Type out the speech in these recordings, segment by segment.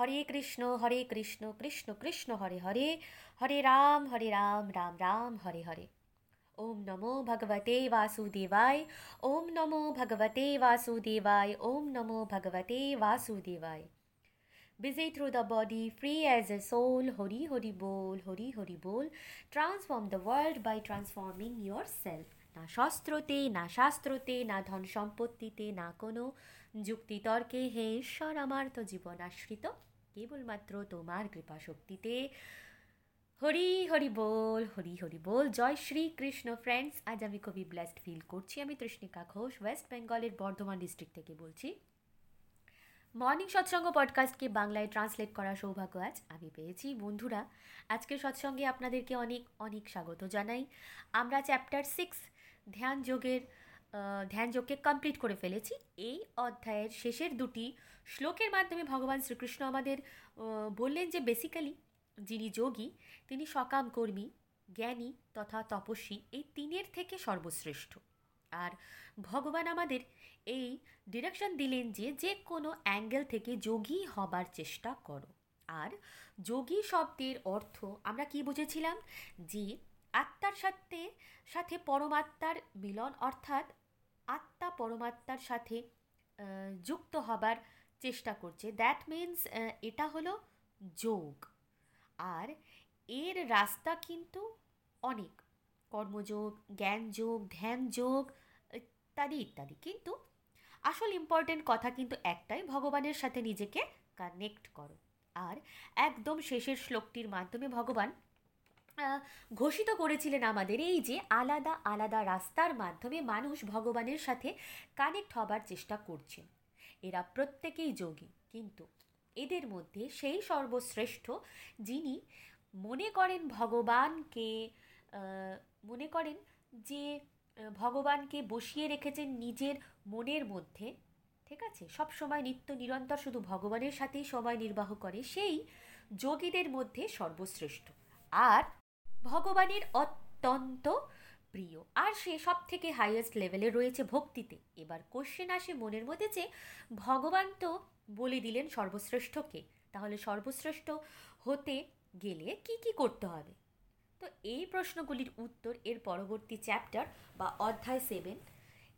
হরে কৃষ্ণ হরে কৃষ্ণ কৃষ্ণ কৃষ্ণ হরে হরে হরে রাম হরে রাম রাম রাম হরে হরে। ওম নমো ভগবতে বাসুদেবায় ওম নমো ভগবতে বাসুদেবায় ওম নমো ভগবতে বাসুদেবায়। Busy through the body, free as a soul, Hori Hori Bol, Hori Hori Bol, transform the world by transforming yourself. না শস্ত্রতে না শাস্ত্রতে না ধন সম্পত্তিতে না কোনো যুক্তিতর্কে হে ঈশ্বর আমার তো জীবন আশ্রিত। কেবলমাত্র তোমার কৃপা শক্তিতে হরি হরি বল, হরি হরি বল। জয় শ্রী কৃষ্ণ ফ্রেন্ডস আজ আমি খুবই ব্লেসড ফিল করছি। আমি তৃষ্ণিকা ঘোষ ওয়েস্ট বেঙ্গলের বর্ধমান ডিস্ট্রিক্ট থেকে বলছি। মর্নিং সৎসঙ্গ পডকাস্টকে বাংলায় ট্রান্সলেট করার সৌভাগ্য আজ আমি পেয়েছি। বন্ধুরা, আজকের সৎসঙ্গে আপনাদেরকে অনেক অনেক স্বাগত জানাই। আমরা চ্যাপ্টার সিক্স ধ্যান যোগের ধ্যান যোগকে কমপ্লিট করে ফেলেছি। এই অধ্যায়ের শেষের দুটি শ্লোকের মাধ্যমে ভগবান শ্রীকৃষ্ণ আমাদের বললেন যে বেসিক্যালি যিনি যোগী, তিনি সকাম কর্মী, জ্ঞানী তথা তপস্বী, এই তিনের থেকে সর্বশ্রেষ্ঠ। আর ভগবান আমাদের এই ডিরেকশন দিলেন যে যে কোনো অ্যাঙ্গেল থেকে যোগী হবার চেষ্টা করো। আর যোগী শব্দের অর্থ আমরা কি বুঝেছিলাম? যে আত্মার সাথে সাথে পরমাত্মার মিলন অর্থাৎ আত্মা পরমাত্মার সাথে যুক্ত হবার চেষ্টা করছে। দ্যাট মিন্স এটা হলো যোগ। আর এর রাস্তা কিন্তু অনেক। কর্মযোগ জ্ঞান যোগ ধ্যান যোগ ইত্যাদি ইত্যাদি। কিন্তু আসল ইম্পর্টেন্ট কথা কিন্তু একটাই, ভগবানের সাথে নিজেকে কানেক্ট করো। আর একদম শেষের শ্লোকটির মাধ্যমে ভগবান ঘোষিত করেছিলেন আমাদের এই যে আলাদা আলাদা রাস্তার মাধ্যমে মানুষ ভগবানের সাথে কানেক্ট হবার চেষ্টা করছেন। এরা প্রত্যেকেই যোগী, কিন্তু এদের মধ্যে সেই সর্বশ্রেষ্ঠ যিনি মনে করেন ভগবানকে মনে করেন যে ভগবানকে বসিয়ে রেখেছেন নিজের মনের মধ্যে, ঠিক আছে? সব সময় নিত্য নিরন্তর শুধু ভগবানের সাথেই সময় নির্বাহ করে, সেই যোগীদের মধ্যে সর্বশ্রেষ্ঠ। আর ভগবানের অত্যন্ত প্রিয়। আর সে সব থেকে হাইয়েস্ট লেভেলে রয়েছে ভক্তিতে। এবার কোশ্চেন আসে মনের মধ্যে যে, ভগবান তো বলে দিলেন সর্বশ্রেষ্ঠকে। তাহলে সর্বশ্রেষ্ঠ হতে গেলে কি কি করতে হবে? তো এই প্রশ্নগুলির উত্তর এর পরবর্তী চ্যাপ্টার বা অধ্যায় সেভেন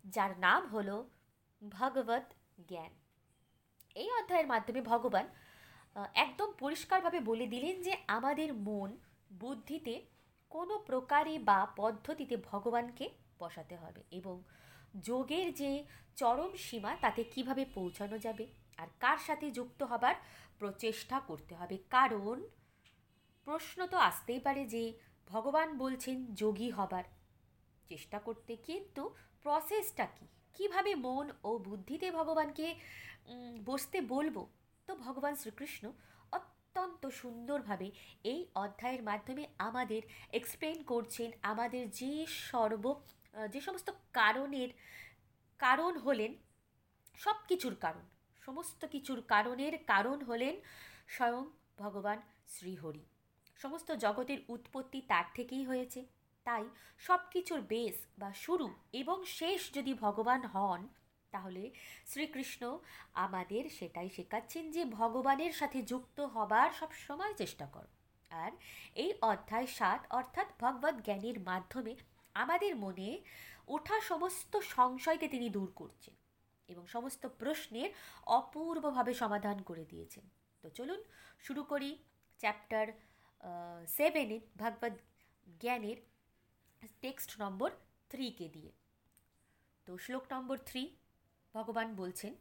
যার নাম হলো ভগবত জ্ঞান। এই অধ্যায়ের মাধ্যমে ভগবান একদম পরিষ্কারভাবে বলে দিলেন যে, আমাদের মন, বুদ্ধিতে কোনো প্রকারে বা পদ্ধতিতে ভগবানকে বসাতে হবে এবং যোগের যে চরম সীমা, তাতে কীভাবে পৌঁছানো যাবে আর কার সাথে যুক্ত হবার প্রচেষ্টা করতে হবে। কারণ প্রশ্ন তো আসতেই পারে যে ভগবান বলছেন যোগী হবার চেষ্টা করতে, কিন্তু প্রসেসটা কী? কীভাবে মন ও বুদ্ধিতে ভগবানকে বসতে বলব? তো ভগবান শ্রীকৃষ্ণ অত্যন্ত সুন্দরভাবে এই অধ্যায়ের মাধ্যমে আমাদের এক্সপ্লেন করছেন, আমাদের যে সর্ব যে সমস্ত কারণের, কারণ হলেন সব কিছুর কারণ, সমস্ত কিছুর কারণের কারণ হলেন স্বয়ং ভগবান শ্রীহরি। সমস্ত জগতের উৎপত্তি তার থেকেই হয়েছে। তাই সব কিছুর বেস বা শুরু এবং শেষ যদি ভগবান হন তাহলে শ্রীকৃষ্ণ আমাদের সেটাই শেখাচ্ছেন যে ভগবানের সাথে যুক্ত হবার সব সময় চেষ্টা করো। আর এই অধ্যায় সাত অর্থাৎ ভগবত জ্ঞানের মাধ্যমে আমাদের মনে ওঠা সমস্ত সংশয়কে তিনি দূর করছেন এবং সমস্ত প্রশ্নের অপূর্বভাবে সমাধান করে দিয়েছেন। তো চলুন শুরু করি চ্যাপ্টার সেভেনে ভাগবত জ্ঞানের টেক্সট নম্বর থ্রিকে দিয়ে। তো শ্লোক নম্বর থ্রি ভগবান বলছেন,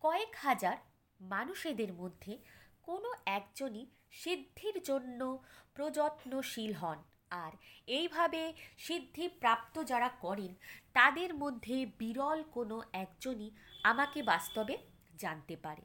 কয়েক হাজার মানুষেদের মধ্যে কোনো একজনই সিদ্ধির জন্য প্রযত্নশীল হন। আর এইভাবে সিদ্ধি প্রাপ্ত যারা করেন, তাদের মধ্যে বিরল কোনো একজনই আমাকে বাস্তবে জানতে পারে।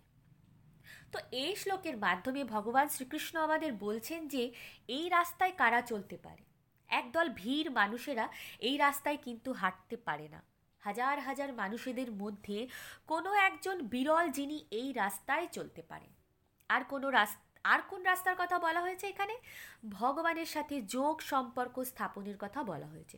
তো এই শ্লোকের মাধ্যমে ভগবান শ্রীকৃষ্ণ আমাদের বলছেন যে, এই রাস্তায় কারা চলতে পারে? একদল ভিড় মানুষেরা এই রাস্তায় কিন্তু হাঁটতে পারে না। হাজার হাজার মানুষেদের মধ্যে কোনো একজন বিরল যিনি এই রাস্তায় চলতে পারেন আর কোনো রাস্তা আর কোন রাস্তার কথা বলা হয়েছে এখানে? ভগবানের সাথে যোগ সম্পর্ক স্থাপনের কথা বলা হয়েছে।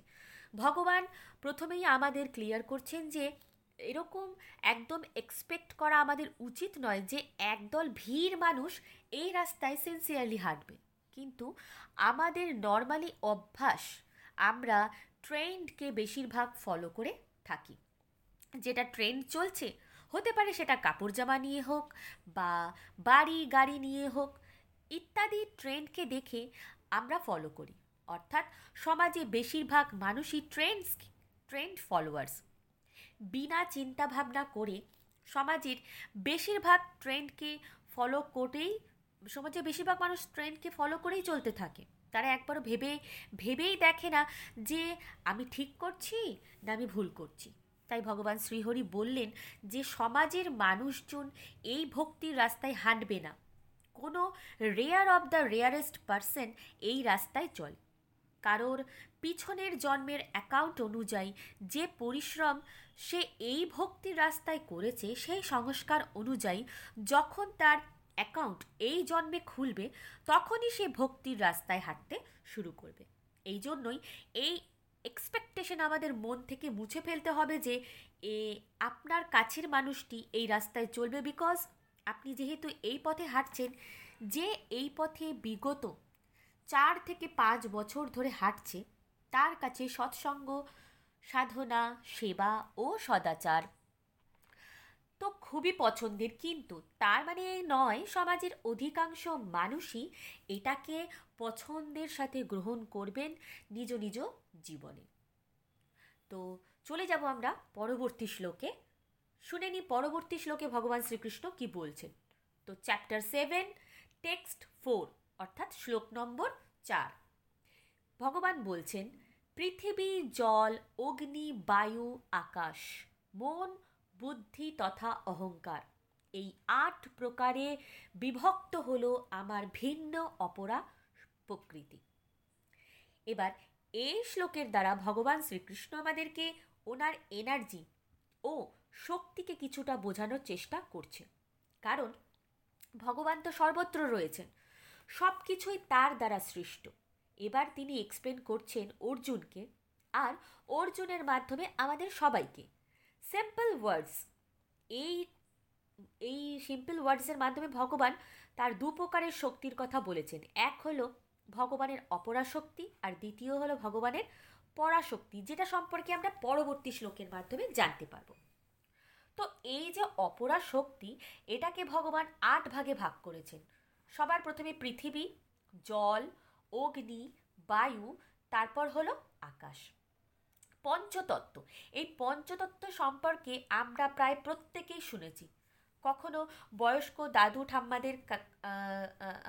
ভগবান প্রথমেই আমাদের ক্লিয়ার করছেন যে এরকম একদম এক্সপেক্ট করা আমাদের উচিত নয় যে একদল ভিড় মানুষ এই রাস্তায় সিনসিয়ারলি হাঁটবে। কিন্তু আমাদের নর্মালি অভ্যাস আমরা ট্রেন্ডকে বেশিরভাগ ফলো করে থাকি। যেটা ট্রেন্ড চলছে, হতে পারে সেটা কাপড় জামা নিয়ে হোক বা বাড়ি গাড়ি নিয়ে হোক, ইত্যাদি ট্রেন্ডকে দেখে আমরা ফলো করি। অর্থাৎ সমাজে বেশিরভাগ মানুষই ট্রেন্ডস ট্রেন্ড ফলোয়ার্স বিনা চিন্তাভাবনা করে সমাজের বেশিরভাগ ট্রেন্ডকে ফলো করেই সমাজে বেশিরভাগ মানুষ ট্রেন্ডকে ফলো করেই চলতে থাকে। তারা একবারও ভেবে, ভেবেই দেখে না যে আমি ঠিক করছি না আমি ভুল করছি। তাই ভগবান শ্রীহরি বললেন যে সমাজের মানুষজন এই ভক্তির রাস্তায় হাঁটবে না। কোনো rare of the rarest person এই রাস্তায় চলে। কারোর পিছনের জন্মের অ্যাকাউন্ট অনুযায়ী যে পরিশ্রম সে এই ভক্তির রাস্তায় করেছে, সেই সংস্কার অনুযায়ী যখন তার অ্যাকাউন্ট এই জন্মে খুলবে, তখনই সে ভক্তির রাস্তায় হাঁটতে শুরু করবে। এই জন্যই এই এক্সপেকটেশন আমাদের মন থেকে মুছে ফেলতে হবে যে, এ, আপনার কাছের মানুষটি এই রাস্তায় চলবে বিকজ আপনি যেহেতু এই পথে হাঁটছেন, যে এই পথে বিগত চার থেকে পাঁচ বছর ধরে হাঁটছে, তার কাছে সৎসঙ্গ, সাধনা, সেবা ও সদাচার তো খুবই পছন্দের। কিন্তু তার মানে এই নয়, সমাজের অধিকাংশ মানুষই এটাকে পছন্দের সাথে গ্রহণ করবেন নিজ নিজ জীবনে। তো চলে যাব আমরা পরবর্তী শ্লোকে। শুনে নি পরবর্তী শ্লোকে ভগবান শ্রীকৃষ্ণ কি বলছেন। তো চ্যাপ্টার সেভেন টেক্সট ফোর অর্থাৎ শ্লোক নম্বর চার। ভগবান বলছেন, পৃথিবী, জল, অগ্নি, বায়ু, আকাশ, মন বুদ্ধি তথা অহংকার। এই আট প্রকারে বিভক্ত হল আমার ভিন্ন অপরা প্রকৃতি। এবার এই শ্লোকের দ্বারা ভগবান শ্রীকৃষ্ণ আমাদেরকে ওনার এনার্জি ও শক্তিকে কিছুটা বোঝানোর চেষ্টা করছে। কারণ ভগবান তো সর্বত্র রয়েছেন সব কিছুই তার দ্বারা সৃষ্ট। এবার তিনি এক্সপ্লেন করছেন অর্জুনকে, আর অর্জুনের মাধ্যমে আমাদের সবাইকে। সিম্পল ওয়ার্ডস এই এই সিম্পল ওয়ার্ডসের মাধ্যমে ভগবান তার দু প্রকারের শক্তির কথা বলেছেন। এক হলো ভগবানের অপরাশক্তি আর দ্বিতীয় হলো ভগবানের পরাশক্তি, যেটা সম্পর্কে আমরা পরবর্তী শ্লোকের মাধ্যমে জানতে পারব। তো এই যে অপরা শক্তি এটাকে ভগবান আট ভাগে ভাগ করেছেন। সবার প্রথমে পৃথিবী, জল, অগ্নি, বায়ু, তারপর হলো আকাশ। পঞ্চতত্ত্ব। এই পঞ্চতত্ত্ব সম্পর্কে আমরা প্রায় প্রত্যেকেই শুনেছি। কখনো বয়স্ক দাদু ঠাম্মাদের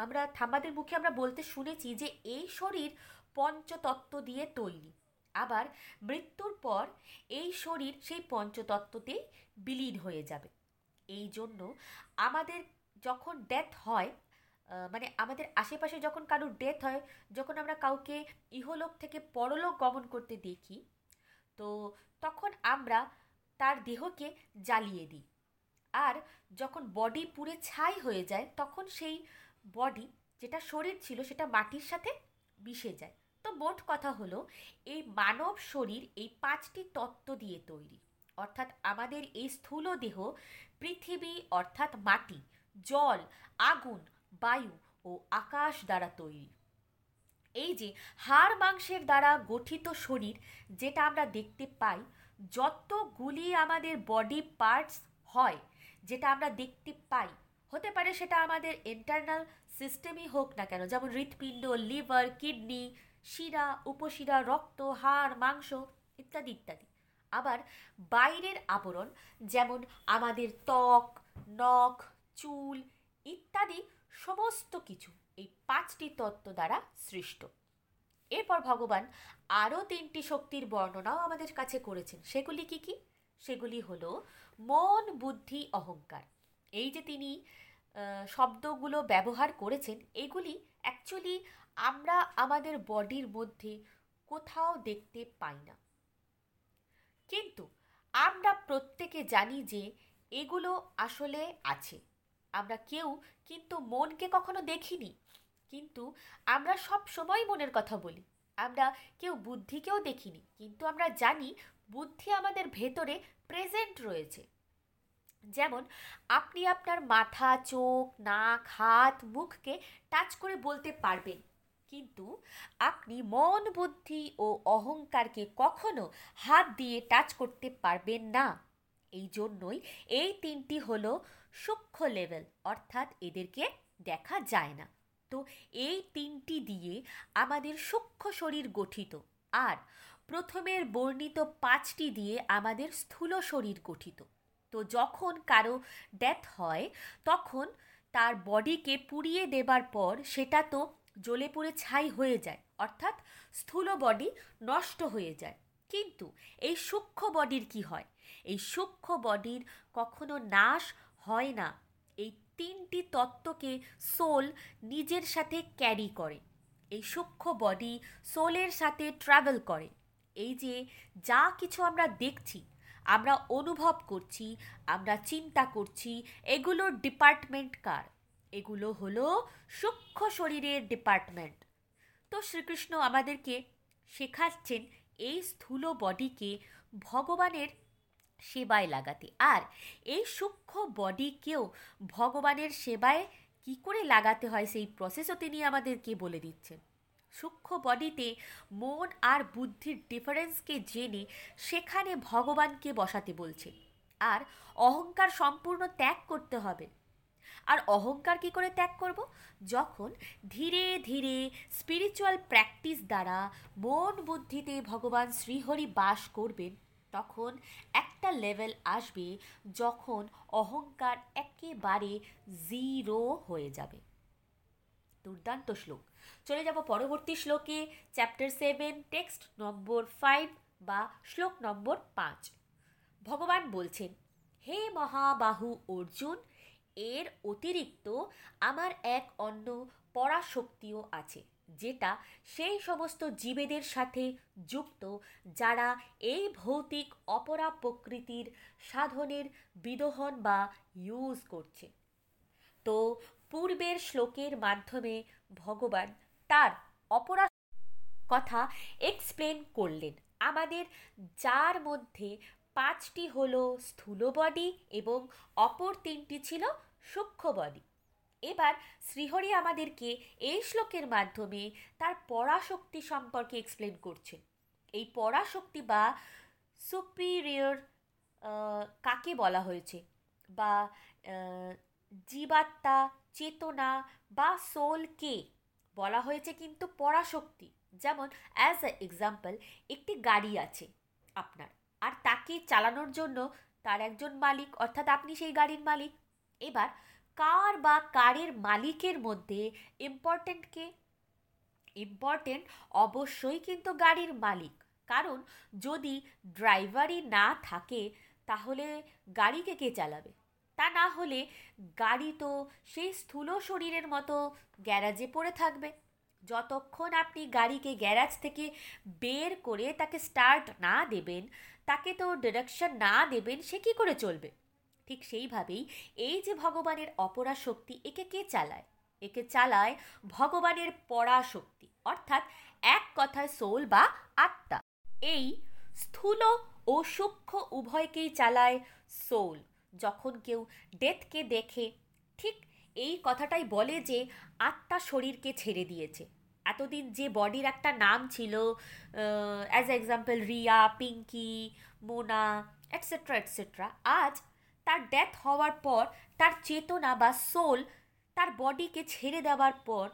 আমরা ঠাম্মাদের মুখে আমরা বলতে শুনেছি যে এই শরীর পঞ্চতত্ত্ব দিয়ে তৈরি। আবার মৃত্যুর পর এই শরীর সেই পঞ্চতত্ত্বতেই বিলীন হয়ে যাবে। এই জন্য আমাদের যখন ডেথ হয় মানে আমাদের আশেপাশে যখন কারোর ডেথ হয়, যখন আমরা কাউকে ইহলোক থেকে পরলোক গমন করতে দেখি তো তখন আমরা তার দেহকে জ্বালিয়ে দিই। আর যখন বডি পুড়ে ছাই হয়ে যায়, তখন সেই বডি যেটা শরীর ছিল সেটা মাটির সাথে মিশে যায়। তো মোট কথা হলো, এই মানব শরীর এই পাঁচটি তত্ত্ব দিয়ে তৈরি। অর্থাৎ আমাদের এই স্থূল দেহ, পৃথিবী অর্থাৎ মাটি, জল, আগুন, বায়ু ও আকাশ দ্বারা তৈরি। এই যে হাড় মাংসের দ্বারা গঠিত শরীর, যেটা আমরা দেখতে পাই, যতগুলি আমাদের বডি পার্টস হয়, যেটা আমরা দেখতে পাই, হতে পারে সেটা আমাদের ইন্টারনাল সিস্টেমই হোক না কেন, যেমন হৃৎপিণ্ড লিভার কিডনি শিরা, উপশিরা, রক্ত, হাড়, মাংস ইত্যাদি ইত্যাদি। আবার বাইরের আবরণ, যেমন আমাদের ত্বক, নখ, চুল ইত্যাদি সমস্ত কিছু এই পাঁচটি তত্ত্ব দ্বারা সৃষ্ট। এরপর ভগবান আরও তিনটি শক্তির বর্ণনাও আমাদের কাছে করেছেন। সেগুলি কি কি? সেগুলি হলো মন, বুদ্ধি, অহংকার। এই যে তিনি শব্দগুলো ব্যবহার করেছেন, এগুলি অ্যাকচুয়ালি আমরা আমাদের বডির মধ্যে কোথাও দেখতে পাই না। কিন্তু আমরা প্রত্যেকে জানি যে এগুলো আসলে আছে। আমরা কেউ কিন্তু মনকে কখনো দেখিনি। কিন্তু আমরা সব সময় মনের কথা বলি। আমরা কেউ বুদ্ধিকেও দেখিনি। কিন্তু আমরা জানি বুদ্ধি আমাদের ভেতরে প্রেজেন্ট রয়েছে। যেমন আপনি আপনার মাথা, চোখ, নাক, হাত, মুখকে টাচ করে বলতে পারবেন। কিন্তু আপনি মন, বুদ্ধি ও অহংকারকে কখনো হাত দিয়ে টাচ করতে পারবেন না। এই জন্যই এই তিনটি হলো সূক্ষ্ম লেভেল অর্থাৎ এদেরকে দেখা যায় না। তো এই তিনটি দিয়ে আমাদের সূক্ষ্ম শরীর গঠিত আর প্রথমের বর্ণিত পাঁচটি দিয়ে আমাদের স্থূল শরীর গঠিত। তো যখন কারও ডেথ হয়, তখন তার বডিকে পুড়িয়ে দেবার পর সেটা তো জ্বলে পুড়ে ছাই হয়ে যায়, অর্থাৎ স্থূল বডি নষ্ট হয়ে যায়। কিন্তু এই সূক্ষ্ম বডির কি হয়? এই সূক্ষ্ম বডির কখনো নাশ হয় না। এই তিনটি তত্ত্বকে সোল নিজের সাথে ক্যারি করে। এই সূক্ষ্ম বডি সোলের সাথে ট্রাভেল করে। এই যে যা কিছু আমরা দেখছি, আমরা অনুভব করছি, আমরা চিন্তা করছি, এগুলোর ডিপার্টমেন্ট কার? এগুলো হলো সূক্ষ্ম শরীরের ডিপার্টমেন্ট। তো শ্রীকৃষ্ণ আমাদেরকে শেখাচ্ছেন এই স্থূল বডিকে ভগবানের সেবায় লাগাতে। আর এই সূক্ষ্ম বডিকেও ভগবানের সেবায় কি করে লাগাতে হয় সেই প্রসেসও তিনি আমাদেরকে বলে দিচ্ছেন। সূক্ষ্ম বডিতে মন আর বুদ্ধির ডিফারেন্সকে জেনে সেখানে ভগবানকে বসাতে বলছে আর অহংকার সম্পূর্ণ ত্যাগ করতে হবে। আর অহংকার কি করে ত্যাগ করব? যখন ধীরে ধীরে স্পিরিচুয়াল প্র্যাকটিস দ্বারা মন বুদ্ধিতে ভগবান শ্রীহরি বাস করবেন তখন একটা লেভেল আসবে যখন অহংকার একেবারে জিরো হয়ে যাবে। দুর্দান্ত শ্লোক। চলে যাব পরবর্তী শ্লোকে chapter seven text number five বা শ্লোক নম্বর পাঁচ। ভগবান বলছেন, হে মহাবাহু অর্জুন, এর অতিরিক্ত আমার এক অন্য পরাশক্তিও আছে। যেটা সেই সমস্ত জীবেদের সাথে যুক্ত, যারা এই ভৌতিক অপরা প্রকৃতির সাধনের বিদোহন বা ইউজ করছে। তো পূর্বের শ্লোকের মাধ্যমে ভগবান তার অপরা কথা এক্সপ্লেন করলেন। আমাদের যার মধ্যে পাঁচটি হলো স্থূল বডি এবং অপর তিনটি ছিল সূক্ষ্ম বডি এবার শ্রীহরি আমাদেরকে এই শ্লোকের মাধ্যমে তার পরাশক্তি সম্পর্কে এক্সপ্লেন করছেন এই পরাশক্তি বা সুপিরিয়র কাকে বলা হয়েছে? বা জীবাত্মা, চেতনা বা সোলকে বলা হয়েছে কিন্তু পরাশক্তি। যেমন অ্যাজ এ এক্সাম্পল একটি গাড়ি আছে আপনার। আর তাকে চালানোর জন্য তার একজন মালিক, অর্থাৎ আপনি সেই গাড়ির মালিক। এবার কার বা কারের মালিকের মধ্যে ইম্পর্টেন্ট কে? ইম্পর্টেন্ট অবশ্যই কিন্তু গাড়ির মালিক। কারণ যদি ড্রাইভারই না থাকে, তাহলে গাড়িকে কে চালাবে? তা না হলে গাড়ি তো সেই স্থূল শরীরের মতো গ্যারাজে পড়ে থাকবে। যতক্ষণ আপনি গাড়িকে গ্যারাজ থেকে বের করে তাকে স্টার্ট না দেবেন, তাকে তো ডিরেকশন না দেবেন, সে কী করে চলবে? ঠিক সেইভাবেই এই যে ভগবানের অপরা শক্তি একে কে চালায়? একে চালায় ভগবানের পরাশক্তি, অর্থাৎ এক কথায় সোল বা আত্মা। এই স্থূল ও সূক্ষ্ম উভয়কেই চালায় সোল যখন কেউ ডেথকে দেখে, ঠিক এই কথাটাই বলে যে আত্মা শরীরকে ছেড়ে দিয়েছে। এতদিন যে বডির একটা নাম ছিল as example Riya, Pinki, Mona etcetera etcetera আজ তার ডেথ হওয়ার পর, তার চেতনা বা সোল তার বডিকে ছেড়ে দেওয়ার পর,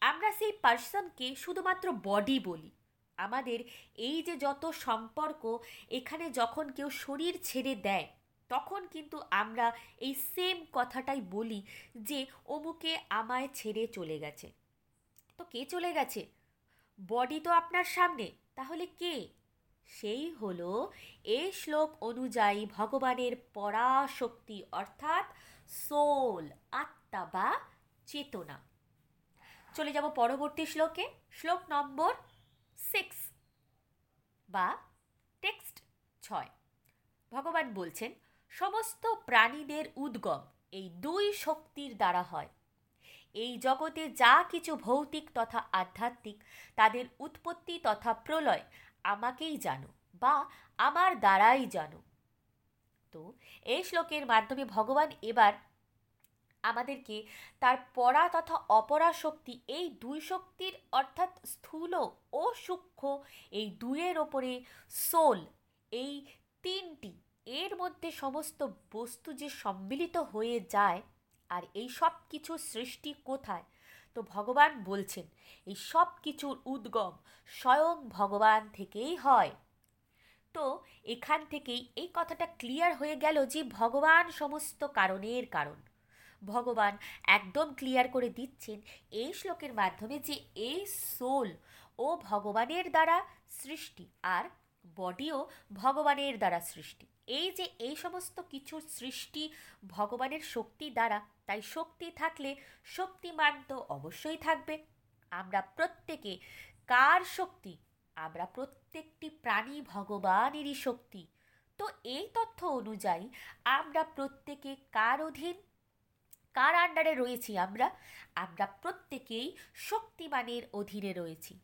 আমরা সেই পার্সনকে শুধুমাত্র বডি বলি। আমাদের এই যে যত সম্পর্ক, এখানে যখন কেউ শরীর ছেড়ে দেয়, তখন কিন্তু আমরা এই সেম কথাটাই বলি যে, অমুকে আমায় ছেড়ে চলে গেছে। তো কে চলে গেছে? বডি তো আপনার সামনে, তাহলে কে? সেই হল এই শ্লোক অনুযায়ী ভগবানের পরাশক্তি, অর্থাৎ সোল আত্মা বা চেতনা। চলে যাব পরবর্তী শ্লোকে। শ্লোক নম্বর সিক্স বা টেক্সট ছয়। ভগবান বলছেন, সমস্ত প্রাণীদের উদ্গম, এই দুই শক্তির দ্বারা হয়। এই জগতে যা কিছু ভৌতিক তথা আধ্যাত্মিক, তাদের উৎপত্তি তথা প্রলয় আমাকেই জানো বা আমার দ্বারাই জানো। তো এই শ্লোকের মাধ্যমে ভগবান এবার আমাদেরকে তার পরা তথা অপরা শক্তি, এই দুই শক্তির অর্থাৎ স্থূল ও সূক্ষ্ম, এই দুইয়ের ওপরে সোল, এই তিনটি, এর মধ্যে সমস্ত বস্তু যে সম্মিলিত হয়ে যায়, আর এই সব কিছু সৃষ্টি কোথায়? তো ভগবান বলছেন, এই সব কিছুর উদ্গম স্বয়ং ভগবান থেকেই হয়। তো এখান থেকেই এই কথাটা ক্লিয়ার হয়ে গেল যে ভগবান সমস্ত কারণের কারণ। ভগবান একদম ক্লিয়ার করে দিচ্ছেন এই শ্লোকের মাধ্যমে যে এই সোল ও ভগবানের দ্বারা সৃষ্টি আর বডিও ভগবানের দ্বারা সৃষ্টি। এই যে এই সমস্ত কিছুর সৃষ্টি ভগবানের শক্তি দ্বারা, তাই শক্তি থাকলে শক্তিমান তো অবশ্যই থাকবে। আমরা প্রত্যেকে কার শক্তি? আমরা প্রত্যেকটি প্রাণী ভগবানেরই শক্তি। তো এই তথ্য অনুযায়ী আমরা প্রত্যেকে কার অধীন? কার আন্ডারে রয়েছি আমরা? আমরা প্রত্যেকেই শক্তিমানের অধীনে রয়েছি।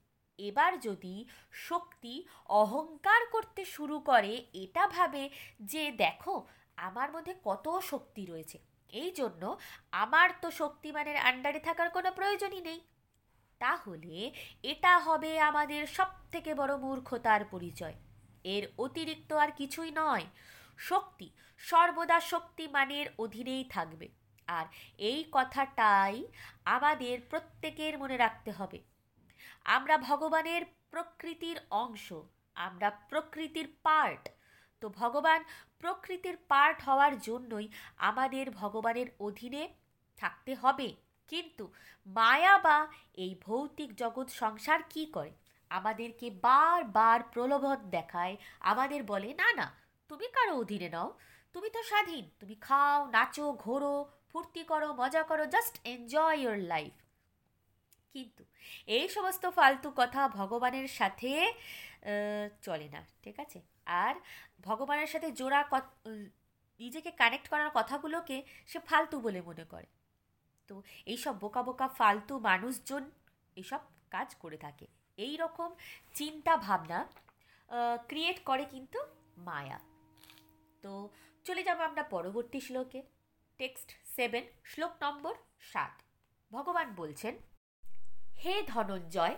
এবার যদি শক্তি অহংকার করতে শুরু করে, এটা ভাবে যে দেখো, আমার মধ্যে কত শক্তি রয়েছে। এই জন্য আমার তো শক্তিমানের আন্ডারে থাকার কোনো প্রয়োজনই নেই। তাহলে এটা হবে আমাদের সব থেকে বড় মূর্খতার পরিচয়। এর অতিরিক্ত আর কিছুই নয়। শক্তি সর্বদা শক্তিমানের অধীনেই থাকবে। আর এই কথাটাই আমাদের প্রত্যেকের মনে রাখতে হবে। আমরা ভগবানের প্রকৃতির অংশ, আমরা প্রকৃতির পার্ট। তো ভগবান প্রকৃতির পার্ট হওয়ার জন্যই আমাদের ভগবানের অধীনে থাকতে হবে। কিন্তু মায়া বা এই ভৌতিক জগৎ সংসার কি করে? আমাদেরকে বারবার প্রলোভন দেখায়, আমাদের বলে, না না, তুমি কারও অধীনে নাও। তুমি তো স্বাধীন। তুমি খাও, নাচো, ঘোরো, ফুর্তি করো, মজা করো জাস্ট এনজয় ইয়োর লাইফ কিন্তু এই সমস্ত ফালতু কথা ভগবানের সাথে চলে না, ঠিক আছে? আর ভগবানের সাথে জোড়া নিজেকে কানেক্ট করার কথাগুলোকে সে ফালতু বলে মনে করে। তো এইসব বোকা বোকা ফালতু মানুষজন এসব কাজ করে থাকে। এই রকম চিন্তা ভাবনা ক্রিয়েট করে কিন্তু মায়া। তো চলে যাব আমরা পরবর্তী শ্লোকে। টেক্সট সেভেন, শ্লোক নম্বর সাত। ভগবান বলছেন হে ধনঞ্জয়,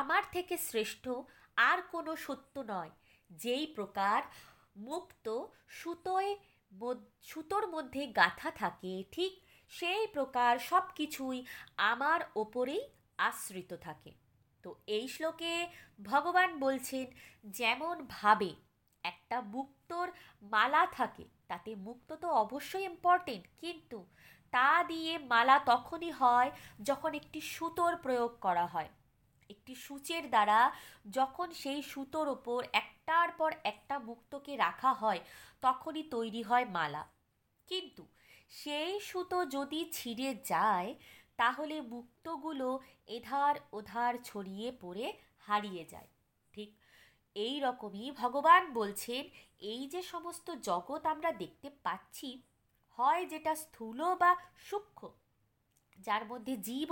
আমার থেকে শ্রেষ্ঠ আর কোনো সত্য নয়, যেই প্রকার মুক্ত সুতোয় সুতোর মধ্যে গাথা থাকে, ঠিক সেই প্রকার সব কিছুই আমার ওপরেই আশ্রিত থাকে। তো এই শ্লোকে ভগবান বলছেন, যেমন ভাবে একটা মুক্তর মালা থাকে। তাতে মুক্ত তো অবশ্যই ইম্পর্টেন্ট কিন্তু তা দিয়ে মালা তখনই হয় যখন একটি সুতোর প্রয়োগ করা হয়। একটি সূচের দ্বারা যখন সেই সুতোর ওপর একটার পর একটা মুক্তকে রাখা হয়, তখনই তৈরি হয় মালা। কিন্তু সেই সুতো যদি ছিঁড়ে যায়, তাহলে মুক্তগুলো এধার ওধার ছড়িয়ে পড়ে হারিয়ে যায়। এই রকমই ভগবান বলছেন, এই যে সমস্ত জগৎ আমরা দেখতে পাচ্ছি, হয় যেটা স্থূল বা সূক্ষ্ম, যার মধ্যে জীব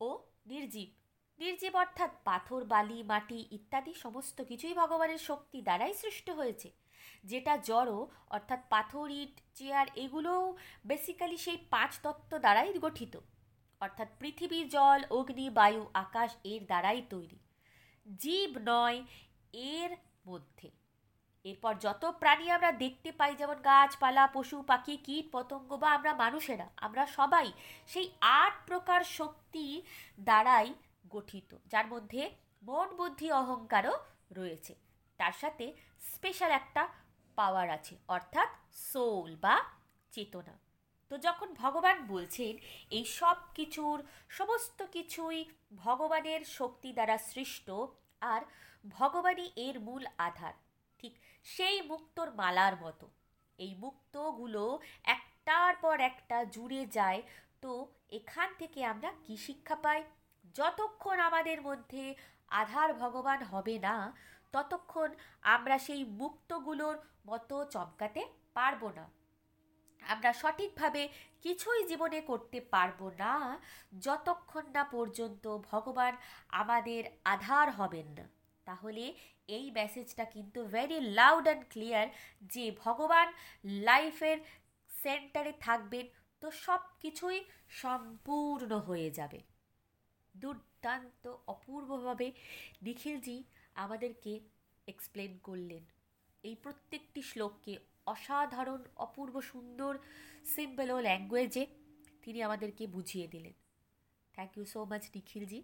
ও নির্জীব। নির্জীব অর্থাৎ পাথর, বালি, মাটি ইত্যাদি সমস্ত কিছুই ভগবানের শক্তি দ্বারাই সৃষ্ট হয়েছে। যেটা জড়ো, অর্থাৎ পাথর, ইট, চেয়ার, এগুলোও বেসিক্যালি সেই পাঁচ তত্ত্ব দ্বারাই গঠিত। অর্থাৎ পৃথিবী জল, অগ্নি, বায়ু, আকাশ এর দ্বারাই তৈরি। জীব নয় এর মধ্যে। এরপর যত প্রাণী আমরা দেখতে পাই, যেমন গাছপালা, পশু, পাখি, কীট, পতঙ্গ বা আমরা মানুষেরা, আমরা সবাই সেই আট প্রকার শক্তি দ্বারাই গঠিত, যার মধ্যে মন, বুদ্ধি, অহংকারও রয়েছে। তার সাথে স্পেশাল একটা পাওয়ার আছে, অর্থাৎ সোল বা চেতনা। তো যখন ভগবান বলছেন, এই সব কিছুর, সমস্ত কিছুই ভগবানের শক্তি দ্বারা সৃষ্ট, আর ভগবানই এর মূল আধার। ঠিক সেই মুক্তর মালার মতো। এই মুক্তগুলো একটার পর একটা জুড়ে যায়। তো এখান থেকে আমরা কি শিক্ষা পাই? যতক্ষণ আমাদের মধ্যে আধার ভগবান হবে না, ততক্ষণ আমরা সেই মুক্তগুলোর মতো চমকাতে পারব না। আমরা সঠিকভাবে কিছুই জীবনে করতে পারব না, যতক্ষণ না পর্যন্ত ভগবান আমাদের আধার হবেন না। তাহলে এই মেসেজটা কিন্তু ভেরি লাউড অ্যান্ড ক্লিয়ার যে ভগবান লাইফের সেন্টারে থাকবেন, তো সব কিছুই সম্পূর্ণ হয়ে যাবে। দুর্দান্ত, অপূর্বভাবে নিখিলজি আমাদেরকে এক্সপ্লেন করলেন। এই প্রত্যেকটি শ্লোককে অসাধারণ, অপূর্ব, সুন্দর সিম্পল ও ল্যাঙ্গুয়েজে তিনি আমাদেরকে বুঝিয়ে দিলেন। Thank you so much Nikhilji.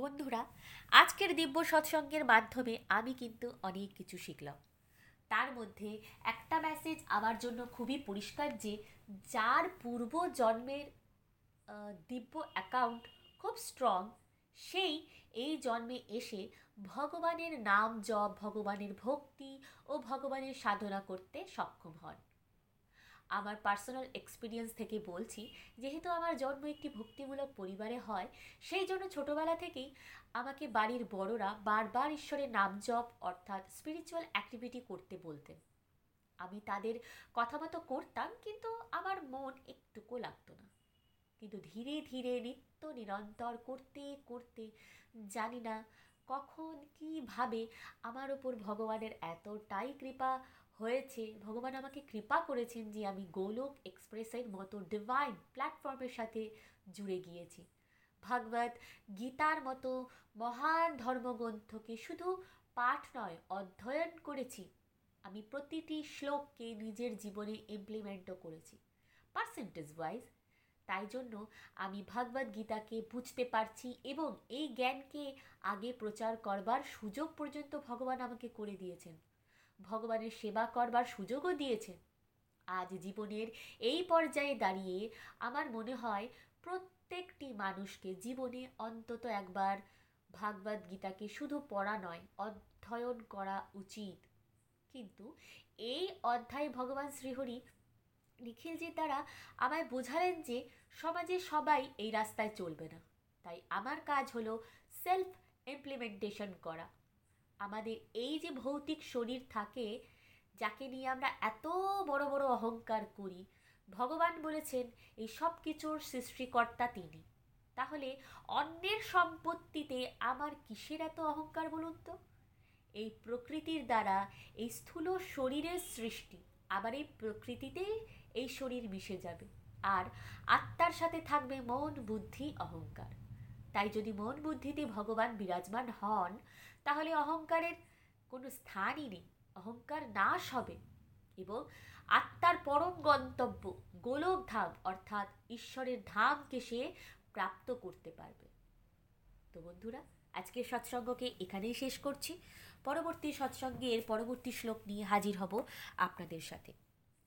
বন্ধুরা, আজকের দিব্য সৎসঙ্গের মাধ্যমে আমি কিন্তু অনেক কিছু শিখলাম। তার মধ্যে একটা মেসেজ আমার জন্য খুবই পরিষ্কার যে, যার পূর্ব জন্মের দিব্য অ্যাকাউন্ট খুব স্ট্রং সেই এই জন্মে এসে ভগবানের নাম জপ, ভগবানের ভক্তি ও ভগবানের সাধনা করতে সক্ষম হন। আমার পার্সোনাল এক্সপিরিয়েন্স থেকে বলছি, যেহেতু আমার জন্ম একটি ভক্তিমূলক পরিবারে হয়, সেই জন্য ছোটোবেলা থেকেই আমাকে বাড়ির বড়রা বারবার ঈশ্বরের নাম জপ অর্থাৎ স্পিরিচুয়াল অ্যাক্টিভিটি করতে বলতেন। আমি তাদের কথা মতো করতাম, কিন্তু আমার মন একটুকু লাগতো না। কিন্তু ধীরে ধীরে নিত্য নিরন্তর করতে করতে জানি না কখন কীভাবে আমার ওপর ভগবানের এতটাই কৃপা হয়েছে। ভগবান আমাকে কৃপা করেছেন যে আমি গোলক এক্সপ্রেসের মতো ডিভাইন প্ল্যাটফর্মের সাথে জুড়ে গিয়েছি। ভাগবত গীতার মতো মহান ধর্মগ্রন্থকে শুধু পাঠ নয়, অধ্যয়ন করেছি। আমি প্রতিটি শ্লোককে নিজের জীবনে ইমপ্লিমেন্টও করেছি। পার্সেন্টেজ ওয়াইজ তাই জন্য আমি ভগবদ গীতাকে বুঝতে পারছি এবং এই জ্ঞানকে আগে প্রচার করবার সুযোগ পর্যন্ত ভগবান আমাকে করে দিয়েছেন। ভগবানের সেবা করবার সুযোগও দিয়েছেন। আজ জীবনের এই পর্যায়ে দাঁড়িয়ে আমার মনে হয় প্রত্যেকটি মানুষকে জীবনে অন্তত একবার ভাগবত গীতাকে শুধু পড়া নয়, অধ্যয়ন করা উচিত। কিন্তু এই অধ্যায় ভগবান শ্রীহরি নিখিলজির দ্বারা আমায় বোঝালেন যে সমাজে সবাই এই রাস্তায় চলবে না। তাই আমার কাজ হলো সেলফ ইমপ্লিমেন্টেশন করা। আমাদের এই যে ভৌতিক শরীর থাকে, যাকে নিয়ে আমরা এত বড় বড় অহংকার করি, ভগবান বলেছেন এই সব কিছুর সৃষ্টিকর্তা তিনি। তাহলে অন্যের সম্পত্তিতে আমার কিসের এত অহংকার বলুন তো? এই প্রকৃতির দ্বারা এই স্থূল শরীরের সৃষ্টি আবার এই প্রকৃতিতেই এই শরীর মিশে যাবে। আর আত্মার সাথে থাকবে মন, বুদ্ধি, অহংকার। তাই যদি মন বুদ্ধিতে ভগবান বিরাজমান হন, তাহলে অহংকারের কোনো স্থানই নেই। অহংকার নাশ হবে এবং আত্মার পরম গন্তব্য গোলক ধাম, অর্থাৎ ঈশ্বরের ধামকে সে প্রাপ্ত করতে পারবে। তো বন্ধুরা, আজকের সৎসঙ্গকে এখানেই শেষ করছি। পরবর্তী সৎসঙ্গের পরবর্তী শ্লোক নিয়ে হাজির হব আপনাদের সাথে।